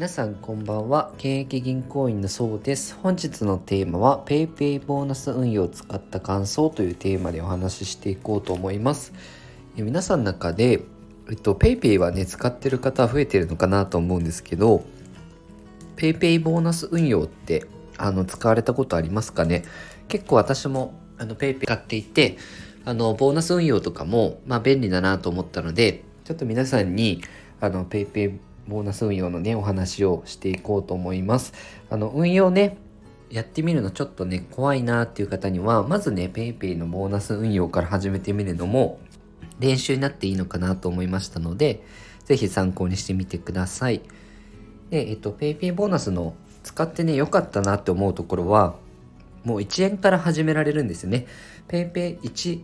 皆さんこんばんは。現役銀行員のそうです。本日のテーマは PayPay ボーナス運用を使った感想というテーマでお話ししていこうと思います。え皆さんの中でえっと PayPay はね使ってる方は増えてるのかなと思うんですけど PayPay ボーナス運用ってあの使われたことありますかね？結構私もあの PayPay 使っていてあのボーナス運用とかもまあ便利だなと思ったのでちょっと皆さんにあの PayPay ボーナス運用のね、お話をしていこうと思います。あの、運用ね、やってみるのちょっとね、怖いなっていう方には、まずね、PayPay のボーナス運用から始めてみるのも、練習になっていいのかなと思いましたので、ぜひ参考にしてみてください。で、えっと、PayPay ボーナスの使ってね、良かったなって思うところは、もう1円から始められるんですよね。PayPay1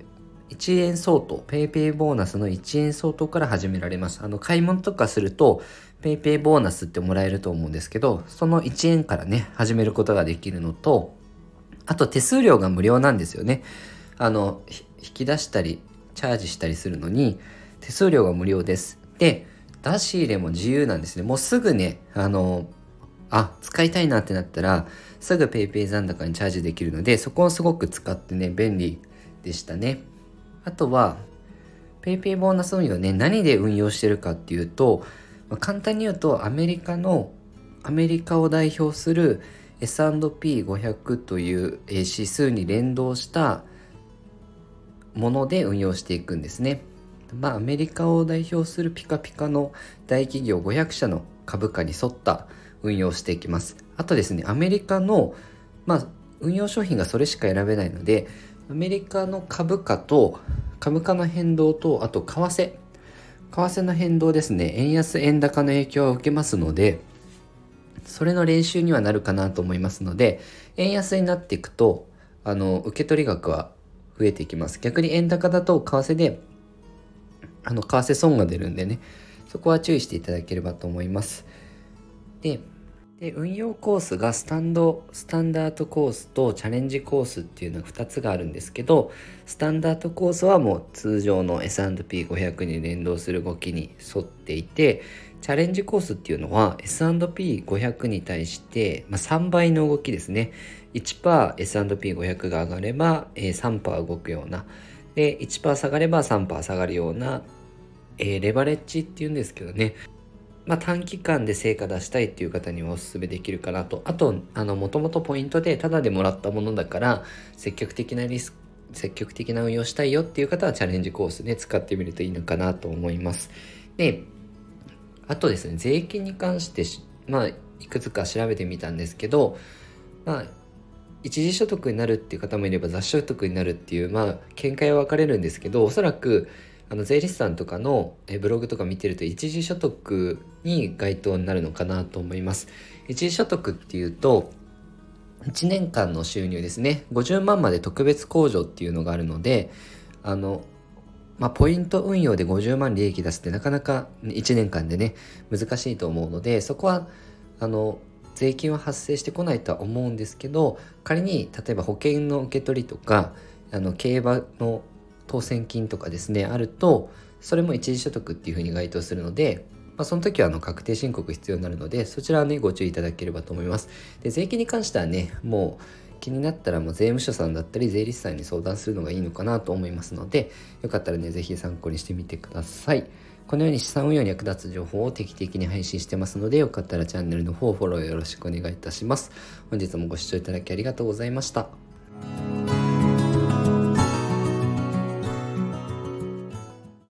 1円相当、PayPay ボーナスの1円相当から始められます。あの、買い物とかすると、PayPay ボーナスってもらえると思うんですけど、その1円からね、始めることができるのと、あと手数料が無料なんですよね。あの、引き出したり、チャージしたりするのに、手数料が無料です。で、出し入れも自由なんですね。もうすぐね、あの、あ、使いたいなってなったら、すぐ PayPay 残高にチャージできるので、そこをすごく使ってね、便利でしたね。あとは PayPay ボーナス運用ね何で運用してるかっていうと、ま、簡単に言うとアメリカのアメリカを代表する S&P500 という指数に連動したもので運用していくんですね。まあ、アメリカを代表するピカピカの大企業500社の株価に沿った運用していきます。あとですね、アメリカの、まあ、運用商品がそれしか選べないので、アメリカの株価と株価の変動とあと為替。為替の変動ですね。円安円高の影響を受けますのでそれの練習にはなるかなと思いますので円安になっていくとあの受け取り額は増えていきます。逆に円高だと為替であの為替損が出るんでねそこは注意していただければと思います。でで運用コースがスタンドスタンダードコースとチャレンジコースっていうのが2つがあるんですけどスタンダードコースはもう通常の S&P500 に連動する動きに沿っていてチャレンジコースっていうのは S&P500 に対して、まあ、3倍の動きですね。1%S&P500 が上がれば、えー、3%動くような。で1%下がれば3%下がるような、えー、レバレッジっていうんですけどね。まあ、短期間で成果出したいっていう方におすすめできるかなと。あと、あの、もともとポイントでタダでもらったものだから、積極的なリスク、積極的な運用したいよっていう方はチャレンジコース、ね、使ってみるといいのかなと思います。で、あとですね、税金に関してまあ、いくつか調べてみたんですけど、まあ、一時所得になるっていう方もいれば雑所得になるっていう、まあ、見解は分かれるんですけど、おそらく、あの税理士さんとかのブログとか見てると一時所得に該当になるのかなと思います。一時所得っていうと1年間の収入ですね50万まで特別控除っていうのがあるのであのまあ、ポイント運用で50万利益出すってなかなか1年間でね難しいと思うのでそこはあの税金は発生してこないとは思うんですけど仮に例えば保険の受け取りとかあの競馬の当選金とかですねあるとそれも一時所得っていうふうに該当するので、まあ、その時はあの確定申告必要になるのでそちらはねご注意いただければと思います。で税金に関してはねもう気になったらもう税務署さんだったり税理士さんに相談するのがいいのかなと思いますのでよかったらね是非参考にしてみてください。このように資産運用に役立つ情報を定期的に配信してますのでよかったらチャンネルの方フォローよろしくお願いいたします。本日もご視聴いただきありがとうございました。